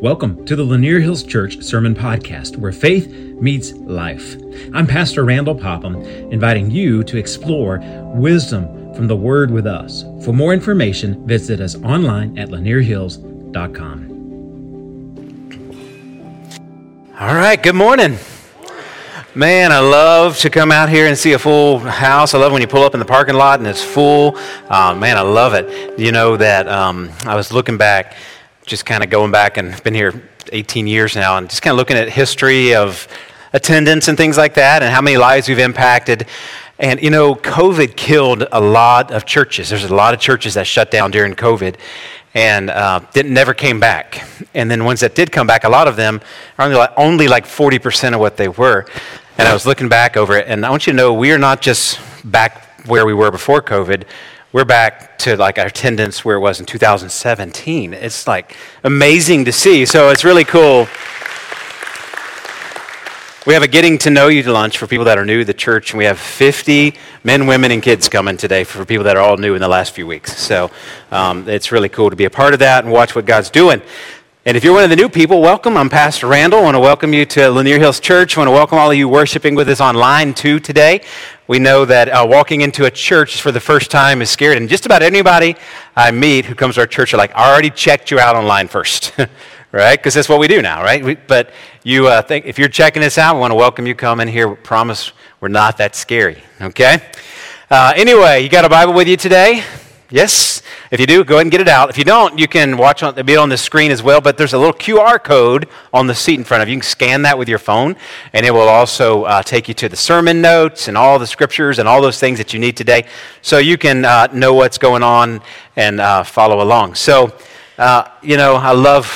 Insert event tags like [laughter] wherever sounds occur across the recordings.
Welcome to the Lanier Hills Church Sermon Podcast, where faith meets life. I'm Pastor Randall Popham, inviting you to explore wisdom from the Word with us. For more information, visit us online at lanierhills.com. All right, good morning. Man, I love to come out here and see a full house. I love when you pull up in the parking lot and it's full. Uh, man, I love it. You know that um, I was looking back just kind of going back and been here 18 years now and just kind of looking at history of attendance and things like that and how many lives we've impacted. And you know, COVID killed a lot of churches. There's a lot of churches that shut down during COVID and uh, didn't never came back. And then ones that did come back, a lot of them are only like, only like 40% of what they were. And I was looking back over it, and I want you to know we are not just back where we were before COVID we're back to like our attendance where it was in 2017. It's like amazing to see. So it's really cool. We have a getting to know you lunch for people that are new to the church, and we have 50 men, women, and kids coming today for people that are all new in the last few weeks. So um, it's really cool to be a part of that and watch what God's doing. And if you're one of the new people, welcome. I'm Pastor Randall. I want to welcome you to Lanier Hills Church. I want to welcome all of you worshiping with us online too today. We know that uh, walking into a church for the first time is scary. And just about anybody I meet who comes to our church are like, I already checked you out online first, [laughs] right? Because that's what we do now, right? We, but you uh, think, if you're checking us out, we want to welcome you. Come in here. We promise we're not that scary, okay? Uh, anyway, you got a Bible with you today? Yes? If you do, go ahead and get it out. If you don't, you can watch on, be on the screen as well, but there's a little QR code on the seat in front of you. You can scan that with your phone, and it will also uh, take you to the sermon notes and all the scriptures and all those things that you need today so you can uh, know what's going on and uh, follow along. So, uh, you know, I love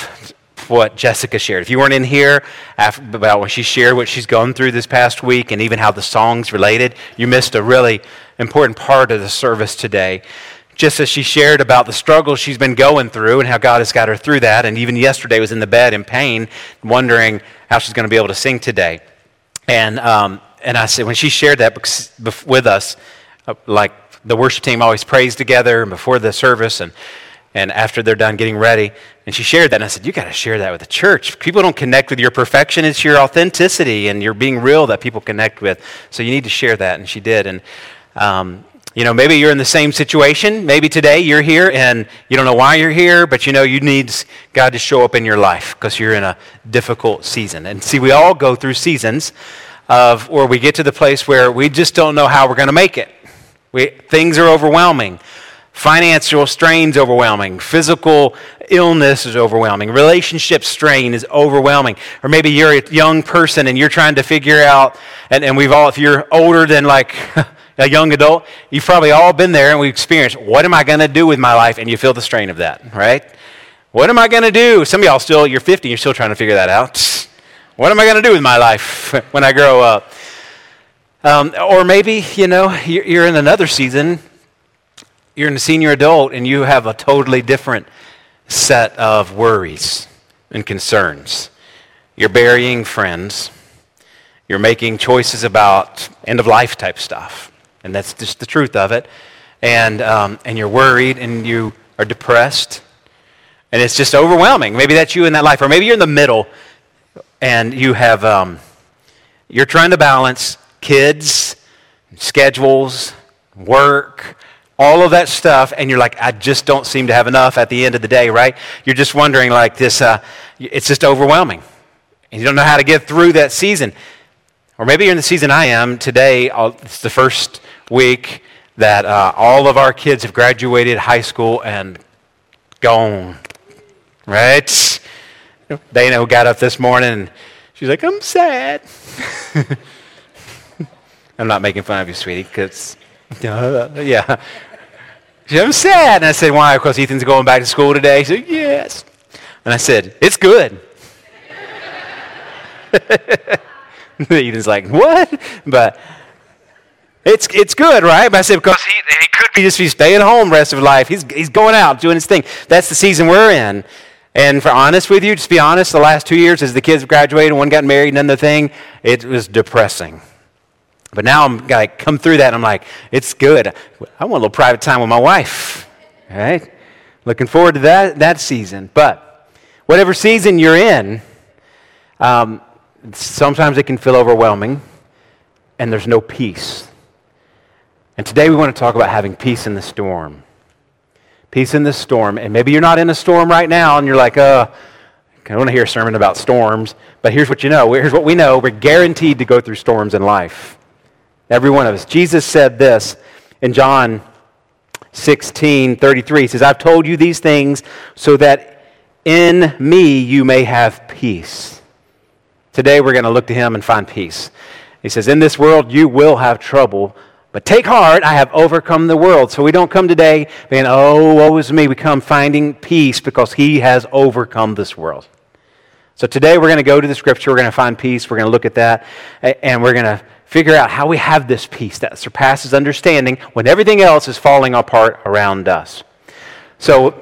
what Jessica shared. If you weren't in here after, about when she shared what she's gone through this past week and even how the songs related, you missed a really important part of the service today just as she shared about the struggle she's been going through and how God has got her through that. And even yesterday was in the bed in pain, wondering how she's going to be able to sing today. And, um, and I said, when she shared that with us, uh, like the worship team always prays together before the service and, and after they're done getting ready. And she shared that. And I said, You got to share that with the church. People don't connect with your perfection, it's your authenticity and your being real that people connect with. So you need to share that. And she did. And um, you know, maybe you're in the same situation. Maybe today you're here and you don't know why you're here, but you know you need God to show up in your life because you're in a difficult season. And see, we all go through seasons of where we get to the place where we just don't know how we're going to make it. We, things are overwhelming. Financial strain's overwhelming. Physical illness is overwhelming. Relationship strain is overwhelming. Or maybe you're a young person and you're trying to figure out, and, and we've all, if you're older than like [laughs] a young adult, you've probably all been there and we've experienced what am I going to do with my life? And you feel the strain of that, right? What am I going to do? Some of y'all still, you're 50, you're still trying to figure that out. [laughs] What am I going to do with my life [laughs] when I grow up? Um, or maybe, you know, you're in another season, you're in a senior adult, and you have a totally different set of worries and concerns. You're burying friends, you're making choices about end of life type stuff and that's just the truth of it. And, um, and you're worried and you are depressed, and it's just overwhelming. Maybe that's you in that life, or maybe you're in the middle and you have, um, you're trying to balance kids, schedules, work, all of that stuff, and you're like, I just don't seem to have enough at the end of the day, right? You're just wondering, like, this, uh, it's just overwhelming. And you don't know how to get through that season. Or maybe you're in the season I am. Today, it's the first week that uh, all of our kids have graduated high school and gone. Right? Dana got up this morning and she's like, I'm sad. [laughs] I'm not making fun of you, sweetie, because, uh, [laughs] yeah. She said, I'm sad. And I said, Why? Because Ethan's going back to school today. She said, Yes. And I said, It's good. [laughs] Ethan's like, What? But it's, it's good, right? But I said, because he, he could be just be staying home the rest of his life. He's, he's going out, doing his thing. That's the season we're in. And for honest with you, just be honest, the last two years as the kids graduated, one got married, the thing, it was depressing. But now I'm like, come through that, and I'm like, it's good. I want a little private time with my wife, right? Looking forward to that, that season. But Whatever season you're in, um, sometimes it can feel overwhelming and there's no peace. And today we want to talk about having peace in the storm. Peace in the storm. And maybe you're not in a storm right now and you're like, uh, I don't want to hear a sermon about storms. But here's what you know. Here's what we know. We're guaranteed to go through storms in life. Every one of us. Jesus said this in John 16 33. He says, I've told you these things so that in me you may have peace. Today we're going to look to him and find peace. He says, In this world you will have trouble, but take heart, I have overcome the world. So we don't come today being, oh, woe is me. We come finding peace because he has overcome this world. So today we're going to go to the scripture, we're going to find peace, we're going to look at that, and we're going to figure out how we have this peace that surpasses understanding when everything else is falling apart around us. So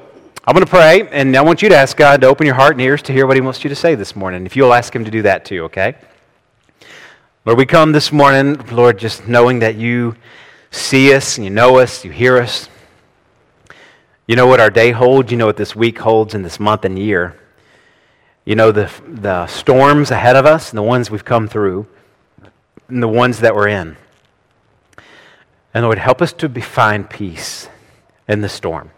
I'm going to pray, and I want you to ask God to open your heart and ears to hear what He wants you to say this morning. If you'll ask Him to do that too, okay? Lord, we come this morning, Lord, just knowing that you see us and you know us, you hear us. You know what our day holds, you know what this week holds, and this month and year. You know the, the storms ahead of us and the ones we've come through and the ones that we're in. And Lord, help us to find peace in the storm.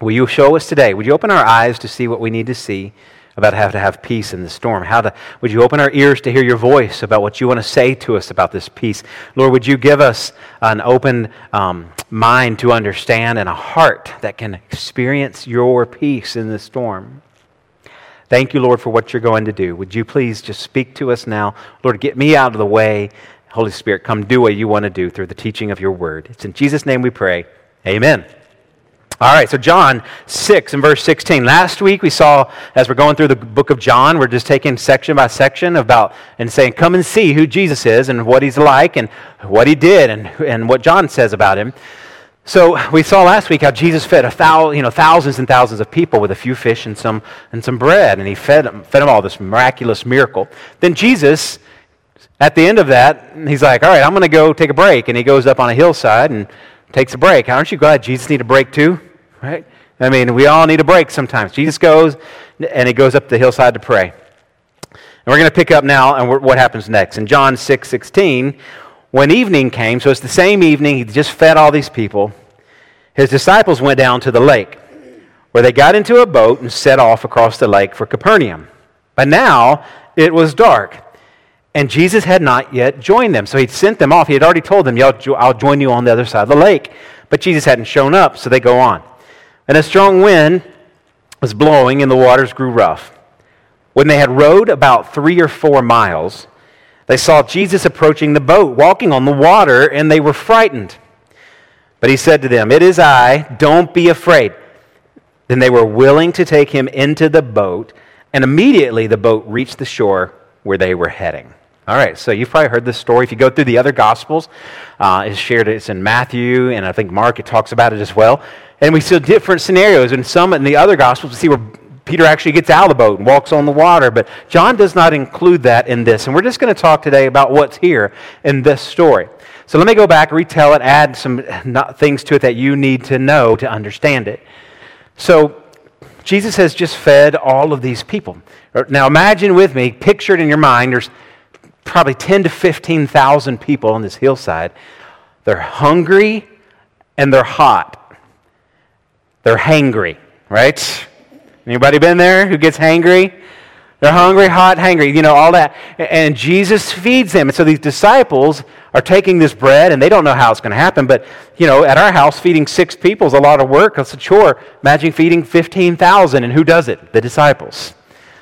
Will you show us today? Would you open our eyes to see what we need to see about how to have peace in the storm? How to, would you open our ears to hear your voice about what you want to say to us about this peace? Lord, would you give us an open um, mind to understand and a heart that can experience your peace in the storm? Thank you, Lord, for what you're going to do. Would you please just speak to us now? Lord, get me out of the way. Holy Spirit, come do what you want to do through the teaching of your word. It's in Jesus' name we pray. Amen. All right, so John 6 and verse 16. Last week we saw, as we're going through the book of John, we're just taking section by section about and saying, come and see who Jesus is and what he's like and what he did and, and what John says about him. So we saw last week how Jesus fed a thou, you know, thousands and thousands of people with a few fish and some, and some bread, and he fed them, fed them all this miraculous miracle. Then Jesus, at the end of that, he's like, all right, I'm going to go take a break. And he goes up on a hillside and takes a break. Aren't you glad Jesus need a break too? Right? I mean, we all need a break sometimes. Jesus goes and he goes up the hillside to pray. And we're going to pick up now and what happens next. In John 6 16, when evening came, so it's the same evening, he just fed all these people, his disciples went down to the lake, where they got into a boat and set off across the lake for Capernaum. But now it was dark and Jesus had not yet joined them. So he'd sent them off. He had already told them, I'll join you on the other side of the lake. But Jesus hadn't shown up, so they go on. And a strong wind was blowing, and the waters grew rough. When they had rowed about three or four miles, they saw Jesus approaching the boat, walking on the water, and they were frightened. But he said to them, It is I, don't be afraid. Then they were willing to take him into the boat, and immediately the boat reached the shore where they were heading. All right, so you've probably heard this story. If you go through the other Gospels, uh, it's shared, it's in Matthew, and I think Mark, it talks about it as well. And we see different scenarios. In some in the other Gospels, we see where Peter actually gets out of the boat and walks on the water, but John does not include that in this. And we're just going to talk today about what's here in this story. So let me go back, retell it, add some things to it that you need to know to understand it. So Jesus has just fed all of these people. Now imagine with me, pictured in your mind, there's probably 10 to 15,000 people on this hillside. They're hungry and they're hot. They're hangry, right? Anybody been there who gets hangry? They're hungry, hot, hangry, you know, all that. And Jesus feeds them. And so these disciples are taking this bread, and they don't know how it's going to happen. But, you know, at our house, feeding six people is a lot of work. It's a chore. Imagine feeding 15,000, and who does it? The disciples.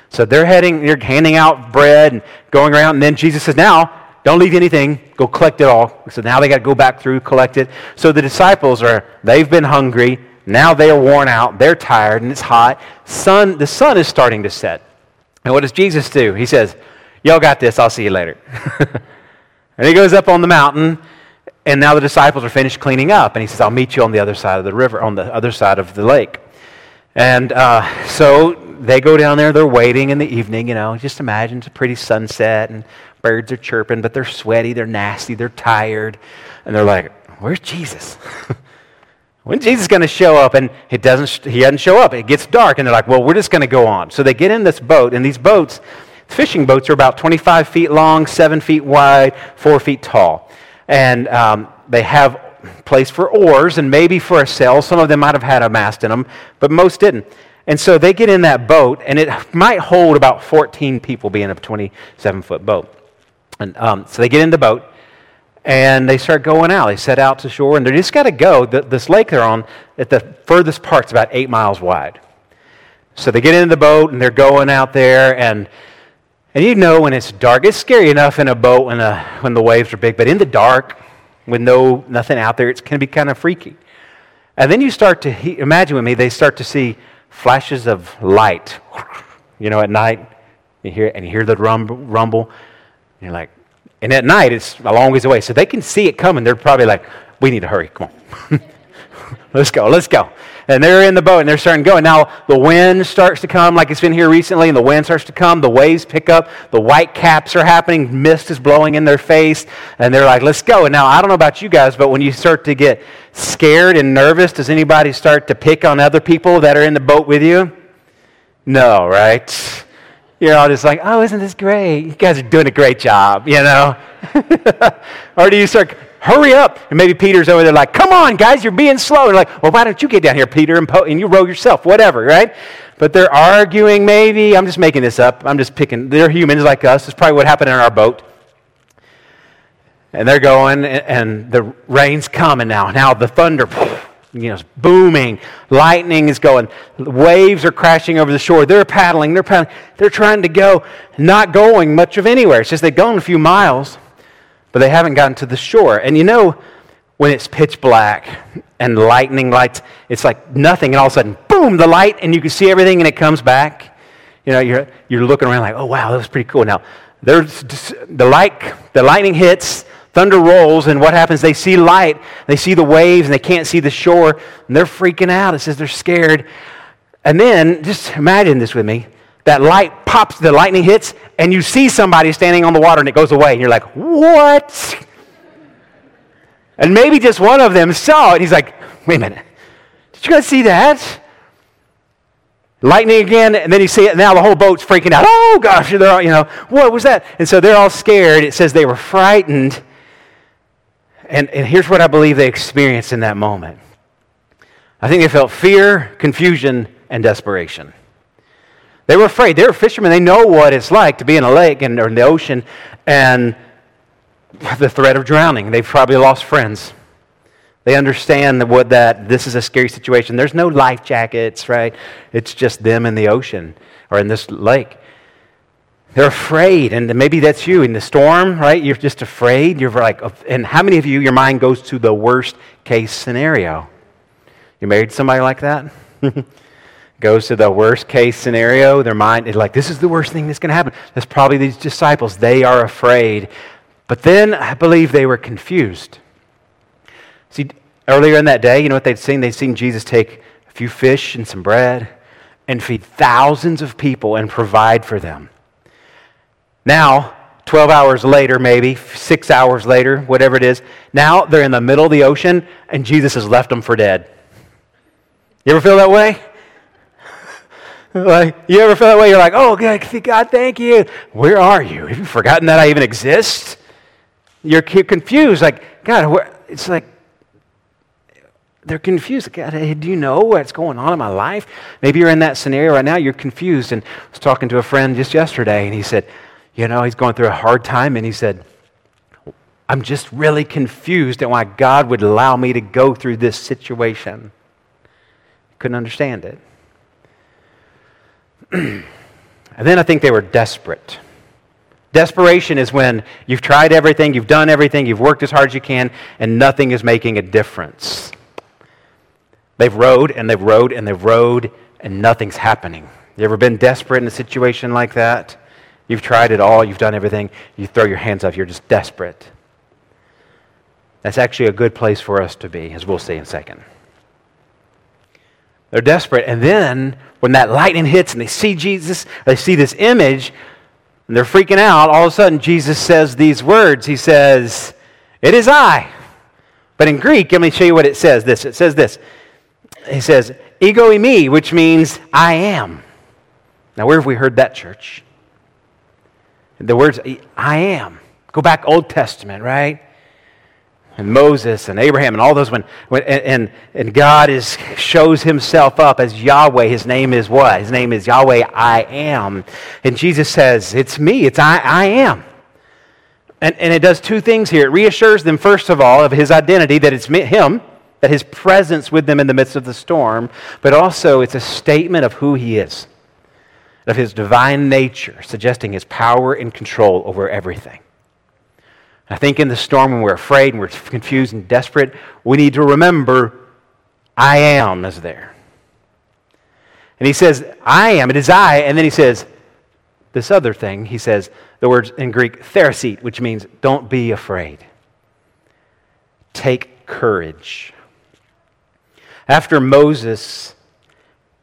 So they're heading, they're handing out bread and going around. And then Jesus says, Now, don't leave anything. Go collect it all. So now they got to go back through, collect it. So the disciples are, they've been hungry. Now they are worn out. They're tired and it's hot. Sun, the sun is starting to set. And what does Jesus do? He says, Y'all got this. I'll see you later. [laughs] and he goes up on the mountain. And now the disciples are finished cleaning up. And he says, I'll meet you on the other side of the river, on the other side of the lake. And uh, so they go down there, they're waiting in the evening, you know, just imagine it's a pretty sunset and birds are chirping, but they're sweaty, they're nasty, they're tired. And they're like, Where's Jesus? [laughs] When Jesus going to show up? And it doesn't, he doesn't show up. It gets dark, and they're like, well, we're just going to go on. So they get in this boat, and these boats, fishing boats, are about 25 feet long, 7 feet wide, 4 feet tall. And um, they have place for oars and maybe for a sail. Some of them might have had a mast in them, but most didn't. And so they get in that boat, and it might hold about 14 people being a 27 foot boat. And um, so they get in the boat, and they start going out. They set out to shore, and they just got to go. The, this lake they're on, at the furthest part's about eight miles wide. So they get in the boat, and they're going out there, and and you know when it's dark, it's scary enough in a boat when, uh, when the waves are big, but in the dark, with no nothing out there, it's going to be kind of freaky. And then you start to imagine with me, they start to see flashes of light, you know, at night. You hear and you hear the rumble, rumble. And you're like, and at night it's a long ways away, so they can see it coming. They're probably like, "We need to hurry. Come on, [laughs] let's go, let's go." And they're in the boat and they're starting to go. And now the wind starts to come, like it's been here recently, and the wind starts to come. The waves pick up. The white caps are happening. Mist is blowing in their face. And they're like, let's go. And now, I don't know about you guys, but when you start to get scared and nervous, does anybody start to pick on other people that are in the boat with you? No, right? You're all just like, oh, isn't this great? You guys are doing a great job, you know? [laughs] or do you start hurry up. And maybe Peter's over there like, come on, guys, you're being slow. And like, well, why don't you get down here, Peter, and, po- and you row yourself, whatever, right? But they're arguing, maybe. I'm just making this up. I'm just picking. They're humans like us. It's probably what happened in our boat. And they're going, and the rain's coming now. Now the thunder, you know, booming. Lightning is going. Waves are crashing over the shore. They're paddling. They're paddling. They're trying to go, not going much of anywhere. It's just they've gone a few miles but they haven't gotten to the shore. And you know, when it's pitch black and lightning lights, it's like nothing, and all of a sudden, boom, the light, and you can see everything, and it comes back. You know, you're, you're looking around like, oh, wow, that was pretty cool. Now, there's the, light, the lightning hits, thunder rolls, and what happens? They see light, they see the waves, and they can't see the shore, and they're freaking out. It says they're scared. And then, just imagine this with me that light pops, the lightning hits, and you see somebody standing on the water and it goes away. And you're like, what? And maybe just one of them saw it. He's like, wait a minute. Did you guys see that? Lightning again, and then you see it, now the whole boat's freaking out. Oh gosh, they're all, you know, what was that? And so they're all scared. It says they were frightened. And, and here's what I believe they experienced in that moment I think they felt fear, confusion, and desperation. They were afraid. They were fishermen. They know what it's like to be in a lake and, or in the ocean and the threat of drowning. They've probably lost friends. They understand what, that this is a scary situation. There's no life jackets, right? It's just them in the ocean or in this lake. They're afraid, and maybe that's you in the storm, right? You're just afraid. You're like, and how many of you, your mind goes to the worst case scenario? You married somebody like that? [laughs] goes to the worst case scenario. Their mind is like, this is the worst thing that's going to happen. That's probably these disciples. They are afraid. But then I believe they were confused. See, earlier in that day, you know what they'd seen? They'd seen Jesus take a few fish and some bread and feed thousands of people and provide for them. Now, 12 hours later, maybe, six hours later, whatever it is, now they're in the middle of the ocean and Jesus has left them for dead. You ever feel that way? like, you ever feel that way? You're like, oh, God, thank you. Where are you? Have you forgotten that I even exist? You're confused. Like, God, where? it's like, they're confused. God, hey, do you know what's going on in my life? Maybe you're in that scenario right now. You're confused. And I was talking to a friend just yesterday, and he said, you know, he's going through a hard time, and he said, I'm just really confused at why God would allow me to go through this situation. Couldn't understand it. [clears throat] and then I think they were desperate. Desperation is when you've tried everything, you've done everything, you've worked as hard as you can, and nothing is making a difference. They've rowed and they've rowed and they've rowed, and nothing's happening. You ever been desperate in a situation like that? You've tried it all, you've done everything, you throw your hands up, you're just desperate. That's actually a good place for us to be, as we'll see in a second. They're desperate. And then when that lightning hits and they see Jesus, they see this image, and they're freaking out, all of a sudden Jesus says these words. He says, It is I. But in Greek, let me show you what it says. This it says this. He says ego eimi, which means I am. Now, where have we heard that, church? The words I am. Go back Old Testament, right? and Moses and Abraham and all those when, when and, and God is shows himself up as Yahweh. His name is what? His name is Yahweh I am. And Jesus says, It's me, it's I, I am. And, and it does two things here. It reassures them, first of all, of his identity, that it's him, that his presence with them in the midst of the storm, but also it's a statement of who he is, of his divine nature, suggesting his power and control over everything. I think in the storm when we're afraid and we're confused and desperate, we need to remember I am is there. And he says, I am, it is I. And then he says, this other thing, he says, the words in Greek, tharseite, which means don't be afraid. Take courage. After Moses,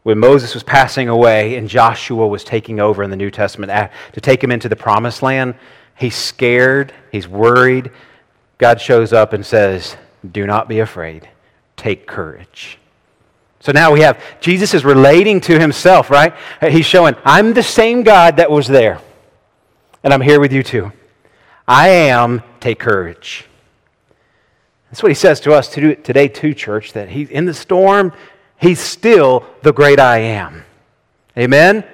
when Moses was passing away and Joshua was taking over in the New Testament uh, to take him into the promised land, He's scared, he's worried. God shows up and says, Do not be afraid, take courage. So now we have Jesus is relating to himself, right? He's showing, I'm the same God that was there, and I'm here with you too. I am, take courage. That's what he says to us today, too, church, that he's in the storm, he's still the great I am. Amen?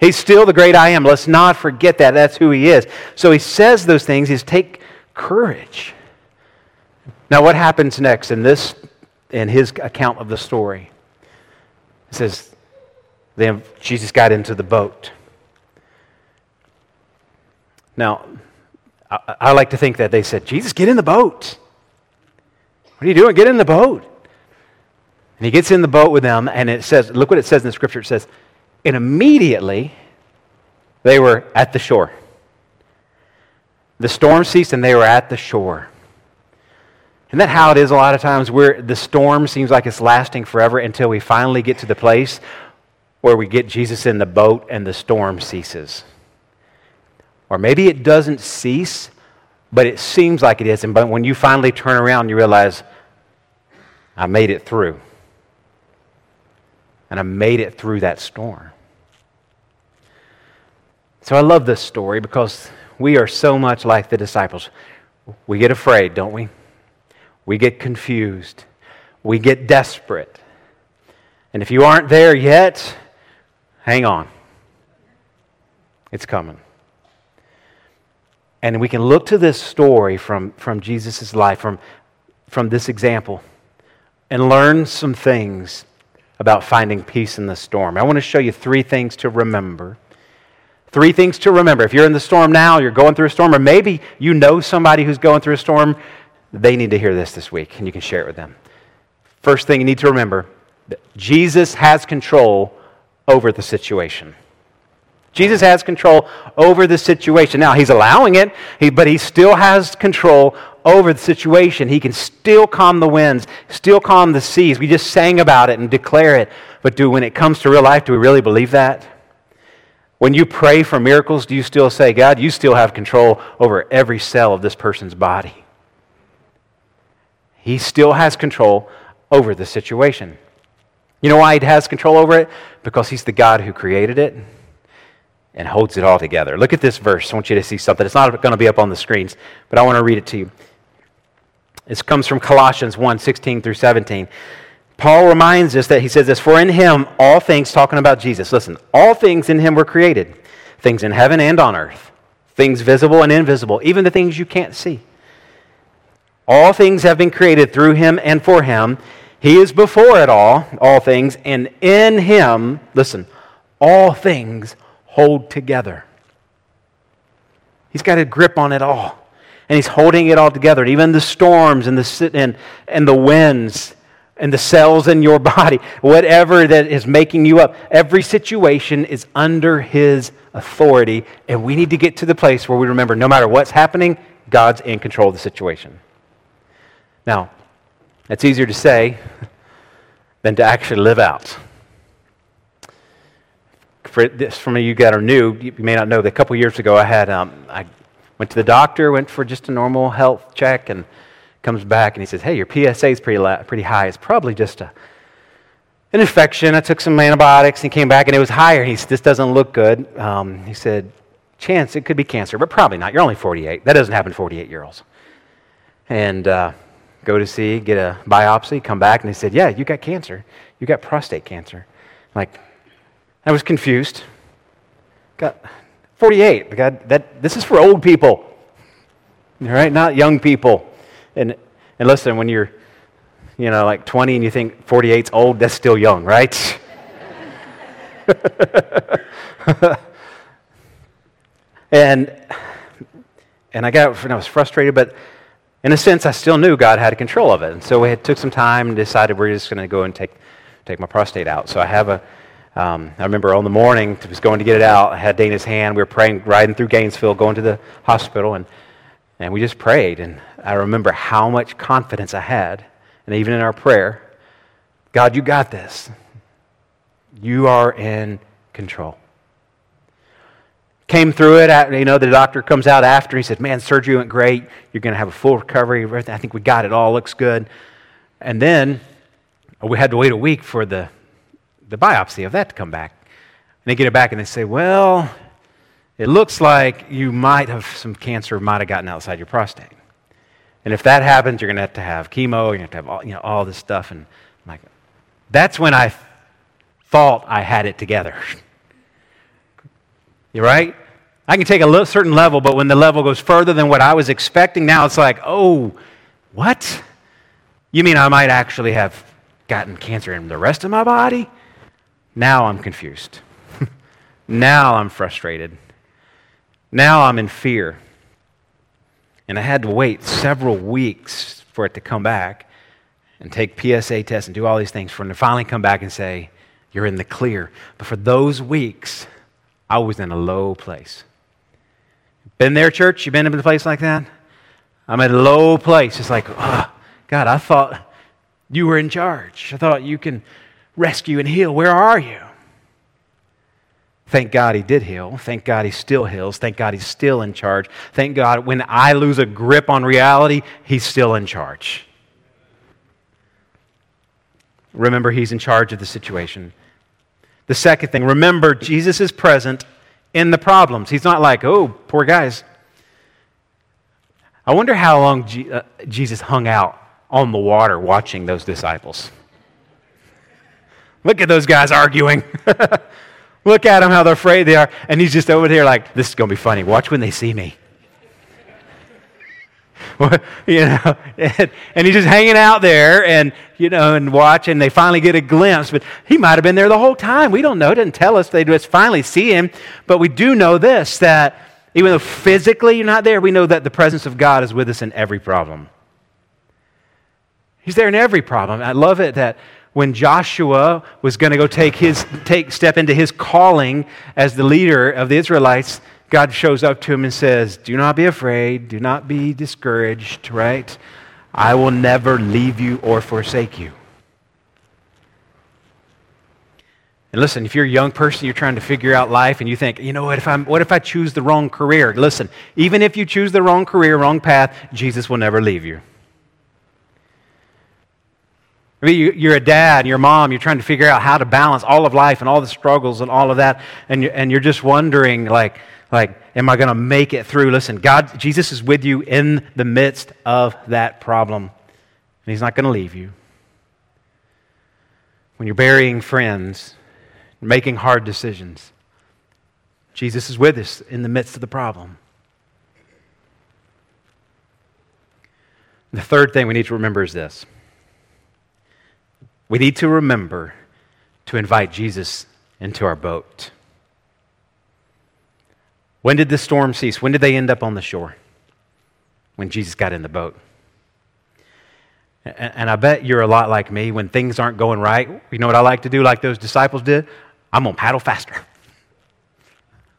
He's still the great I am. Let's not forget that. That's who he is. So he says those things. He's take courage. Now, what happens next in this, in his account of the story? It says, then Jesus got into the boat. Now, I, I like to think that they said, Jesus, get in the boat. What are you doing? Get in the boat. And he gets in the boat with them, and it says, look what it says in the scripture. It says, and immediately they were at the shore. The storm ceased and they were at the shore. Isn't that how it is a lot of times where the storm seems like it's lasting forever until we finally get to the place where we get Jesus in the boat and the storm ceases? Or maybe it doesn't cease, but it seems like it is. And but when you finally turn around, you realize, I made it through. And I made it through that storm. So I love this story because we are so much like the disciples. We get afraid, don't we? We get confused. We get desperate. And if you aren't there yet, hang on. It's coming. And we can look to this story from, from Jesus' life, from, from this example, and learn some things about finding peace in the storm. I want to show you three things to remember. Three things to remember. If you're in the storm now, you're going through a storm, or maybe you know somebody who's going through a storm, they need to hear this this week, and you can share it with them. First thing you need to remember Jesus has control over the situation. Jesus has control over the situation. Now, he's allowing it, but he still has control over the situation. He can still calm the winds, still calm the seas. We just sang about it and declare it. But do when it comes to real life, do we really believe that? When you pray for miracles, do you still say, God, you still have control over every cell of this person's body? He still has control over the situation. You know why he has control over it? Because he's the God who created it and holds it all together. Look at this verse. I want you to see something. It's not going to be up on the screens, but I want to read it to you. This comes from Colossians 1 16 through 17. Paul reminds us that he says this For in him all things, talking about Jesus, listen, all things in him were created things in heaven and on earth, things visible and invisible, even the things you can't see. All things have been created through him and for him. He is before it all, all things, and in him, listen, all things hold together. He's got a grip on it all and he's holding it all together. Even the storms and the, and, and the winds and the cells in your [laughs] body, whatever that is making you up, every situation is under his authority. And we need to get to the place where we remember no matter what's happening, God's in control of the situation. Now, that's easier to say [laughs] than to actually live out. For this, from you that are new, you may not know that a couple years ago I had um, I Went to the doctor, went for just a normal health check, and comes back and he says, Hey, your PSA is pretty, la- pretty high. It's probably just a, an infection. I took some antibiotics and came back and it was higher. He said, This doesn't look good. Um, he said, Chance, it could be cancer, but probably not. You're only 48. That doesn't happen to 48 year olds. And uh, go to see, get a biopsy, come back, and they said, Yeah, you got cancer. You got prostate cancer. Like, I was confused. Got 48. God, that, this is for old people, all right? Not young people. And, and listen, when you're, you know, like 20 and you think 48's old, that's still young, right? [laughs] and, and I got, and I was frustrated, but in a sense, I still knew God had control of it. And so we had, took some time and decided we're just going to go and take, take my prostate out. So I have a, um, I remember on the morning, I was going to get it out. I had Dana's hand. We were praying, riding through Gainesville, going to the hospital, and, and we just prayed. And I remember how much confidence I had. And even in our prayer, God, you got this. You are in control. Came through it. You know, the doctor comes out after. He said, Man, surgery went great. You're going to have a full recovery. I think we got it all. Looks good. And then we had to wait a week for the the biopsy of that to come back. And they get it back and they say, well, it looks like you might have some cancer might have gotten outside your prostate. And if that happens, you're going to have to have chemo, you're going to have to have all, you know, all this stuff. And I'm like, that's when I thought I had it together. [laughs] you right? I can take a little, certain level, but when the level goes further than what I was expecting, now it's like, oh, what? You mean I might actually have gotten cancer in the rest of my body? Now I'm confused. [laughs] now I'm frustrated. Now I'm in fear. And I had to wait several weeks for it to come back and take PSA tests and do all these things for it to finally come back and say, You're in the clear. But for those weeks, I was in a low place. Been there, church? You been in a place like that? I'm at a low place. It's like, oh, God, I thought you were in charge. I thought you can rescue and heal. Where are you? Thank God he did heal. Thank God he still heals. Thank God he's still in charge. Thank God when I lose a grip on reality, he's still in charge. Remember, he's in charge of the situation. The second thing, remember, Jesus is present in the problems. He's not like, oh, poor guys. I wonder how long uh, Jesus hung out on the water watching those disciples. Look at those guys arguing. [laughs] Look at them, how they're afraid they are. And he's just over here like, this is going to be funny. Watch when they see me. [laughs] [laughs] you know, and, and, he's just hanging out there and, you know, and watch, and they finally get a glimpse. But he might have been there the whole time. We don't know. It doesn't tell us. They just finally see him. But we do know this that even though physically you're not there, we know that the presence of God is with us in every problem. He's there in every problem. I love it that when Joshua was going to go take his take step into his calling as the leader of the Israelites, God shows up to him and says, "Do not be afraid, do not be discouraged, right? I will never leave you or forsake you." And listen, if you're a young person, you're trying to figure out life, and you think, you know what, if, I'm, what if I choose the wrong career? Listen, even if you choose the wrong career, wrong path, Jesus will never leave you. Maybe you're a dad, you're a mom, you're trying to figure out how to balance all of life and all the struggles and all of that, and you're just wondering, like, like, am I going to make it through? Listen, God, Jesus is with you in the midst of that problem, and He's not going to leave you. When you're burying friends, making hard decisions, Jesus is with us in the midst of the problem. The third thing we need to remember is this. We need to remember to invite Jesus into our boat. When did the storm cease? When did they end up on the shore? When Jesus got in the boat. And I bet you're a lot like me. When things aren't going right, you know what I like to do, like those disciples did? I'm going to paddle faster.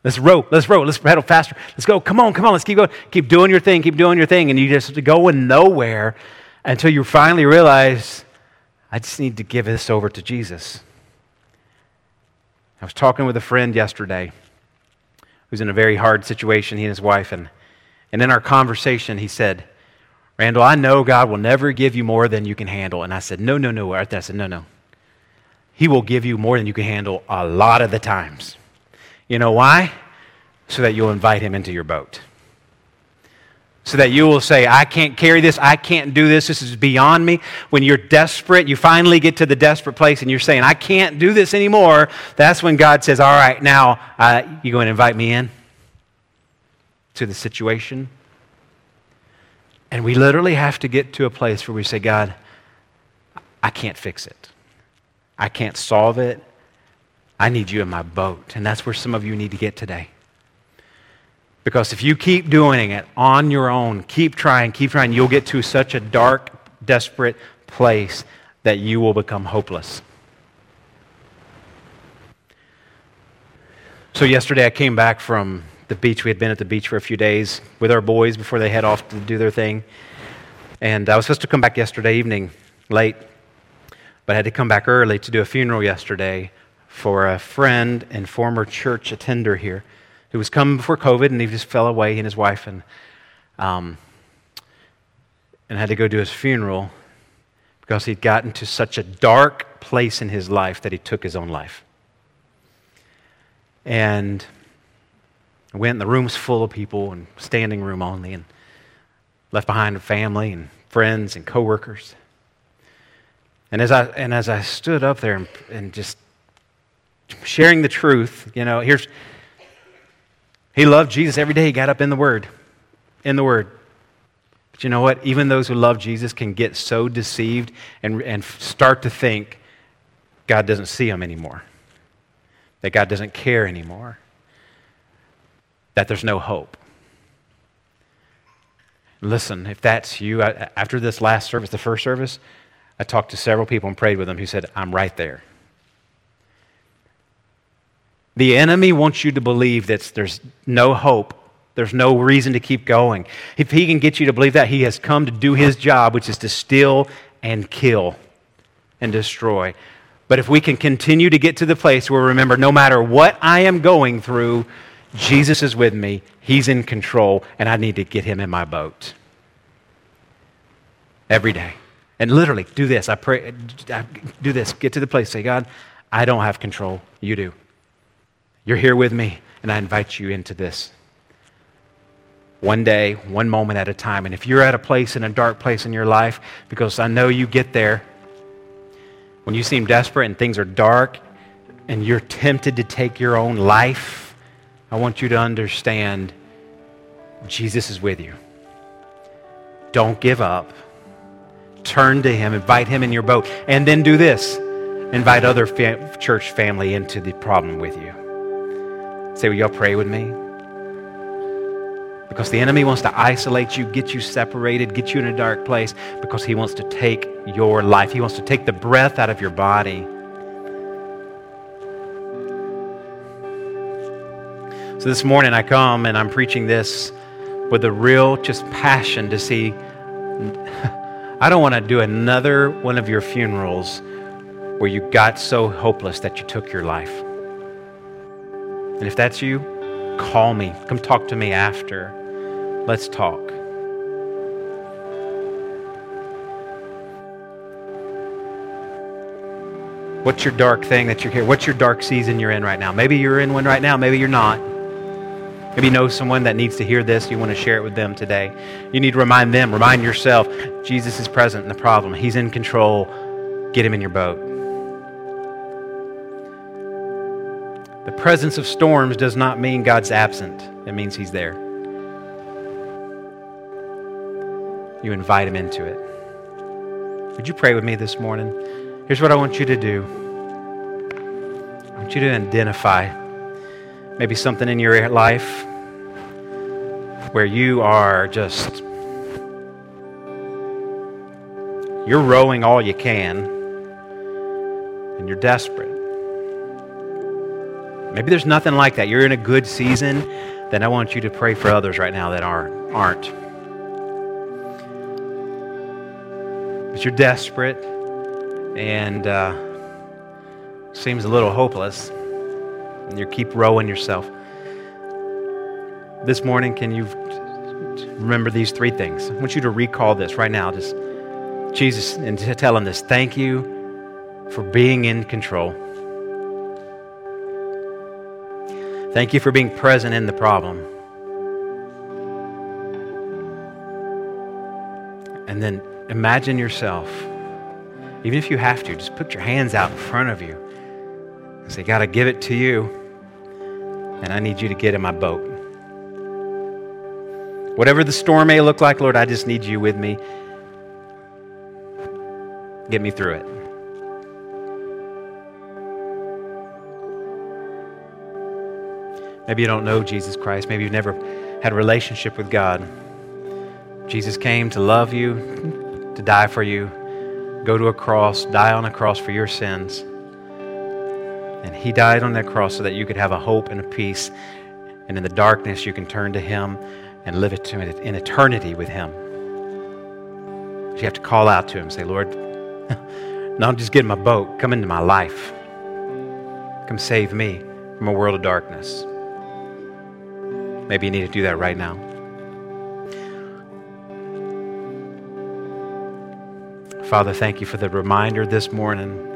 Let's row, let's row, let's paddle faster. Let's go. Come on, come on, let's keep going. Keep doing your thing, keep doing your thing. And you just go in nowhere until you finally realize I just need to give this over to Jesus. I was talking with a friend yesterday who's in a very hard situation, he and his wife, and, and in our conversation, he said, Randall, I know God will never give you more than you can handle. And I said, No, no, no. I said, No, no. He will give you more than you can handle a lot of the times. You know why? So that you'll invite him into your boat. So that you will say, I can't carry this, I can't do this, this is beyond me. When you're desperate, you finally get to the desperate place and you're saying, I can't do this anymore. That's when God says, All right, now uh, you going to invite me in to the situation? And we literally have to get to a place where we say, God, I can't fix it. I can't solve it. I need you in my boat. And that's where some of you need to get today. Because if you keep doing it on your own, keep trying, keep trying, you'll get to such a dark, desperate place that you will become hopeless. So, yesterday I came back from the beach. We had been at the beach for a few days with our boys before they head off to do their thing. And I was supposed to come back yesterday evening late but I had to come back early to do a funeral yesterday for a friend and former church attender here who was coming before COVID and he just fell away, he and his wife, and, um, and had to go do his funeral because he'd gotten to such a dark place in his life that he took his own life. And I went, and the room's full of people, and standing room only, and left behind a family and friends and coworkers. And as I, and as I stood up there and, and just sharing the truth, you know, here's, he loved Jesus every day. He got up in the Word, in the Word. But you know what? Even those who love Jesus can get so deceived and, and start to think God doesn't see them anymore, that God doesn't care anymore, that there's no hope. Listen, if that's you, after this last service, the first service, I talked to several people and prayed with them who said, I'm right there. The enemy wants you to believe that there's no hope, there's no reason to keep going. If he can get you to believe that, he has come to do his job, which is to steal and kill and destroy. But if we can continue to get to the place where remember, no matter what I am going through, Jesus is with me, He's in control, and I need to get Him in my boat every day. And literally, do this. I pray, do this. Get to the place. Say, God, I don't have control. You do. You're here with me, and I invite you into this. One day, one moment at a time. And if you're at a place, in a dark place in your life, because I know you get there, when you seem desperate and things are dark, and you're tempted to take your own life, I want you to understand Jesus is with you. Don't give up. Turn to Him, invite Him in your boat, and then do this invite other fa- church family into the problem with you. Say, Will y'all pray with me? Because the enemy wants to isolate you, get you separated, get you in a dark place, because he wants to take your life. He wants to take the breath out of your body. So this morning I come and I'm preaching this with a real just passion to see [laughs] I don't want to do another one of your funerals where you got so hopeless that you took your life. And if that's you, call me. Come talk to me after. Let's talk. What's your dark thing that you're here? What's your dark season you're in right now? Maybe you're in one right now, maybe you're not. Maybe you know someone that needs to hear this. You want to share it with them today. You need to remind them, remind yourself Jesus is present in the problem. He's in control. Get him in your boat. Presence of storms does not mean God's absent, it means He's there. You invite Him into it. Would you pray with me this morning? Here's what I want you to do I want you to identify maybe something in your life where you are just you're rowing all you can and you're desperate maybe there's nothing like that you're in a good season then i want you to pray for others right now that are, aren't but you're desperate and uh, seems a little hopeless and you keep rowing yourself. This morning, can you remember these three things. I want you to recall this right now. Just Jesus, and tell him this. Thank you for being in control. Thank you for being present in the problem. And then imagine yourself, even if you have to, just put your hands out in front of you and say, God, I give it to you, and I need you to get in my boat. Whatever the storm may look like, Lord, I just need you with me. Get me through it. Maybe you don't know Jesus Christ. Maybe you've never had a relationship with God. Jesus came to love you, to die for you, go to a cross, die on a cross for your sins. And He died on that cross so that you could have a hope and a peace. And in the darkness, you can turn to Him and live it in eternity with Him. You have to call out to Him, say, Lord, [laughs] not just get in my boat, come into my life. Come save me from a world of darkness. Maybe you need to do that right now. Father, thank you for the reminder this morning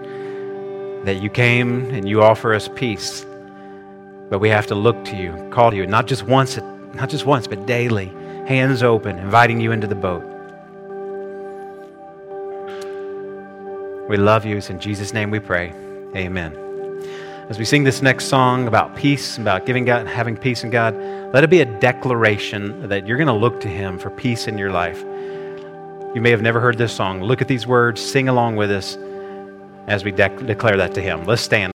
that you came and you offer us peace. But we have to look to you, call to you, not just once, not just once, but daily, hands open, inviting you into the boat. We love you. It's in Jesus' name we pray. Amen. As we sing this next song about peace, about giving God, having peace in God, let it be a declaration that you're going to look to Him for peace in your life. You may have never heard this song. Look at these words, sing along with us as we de- declare that to Him. Let's stand.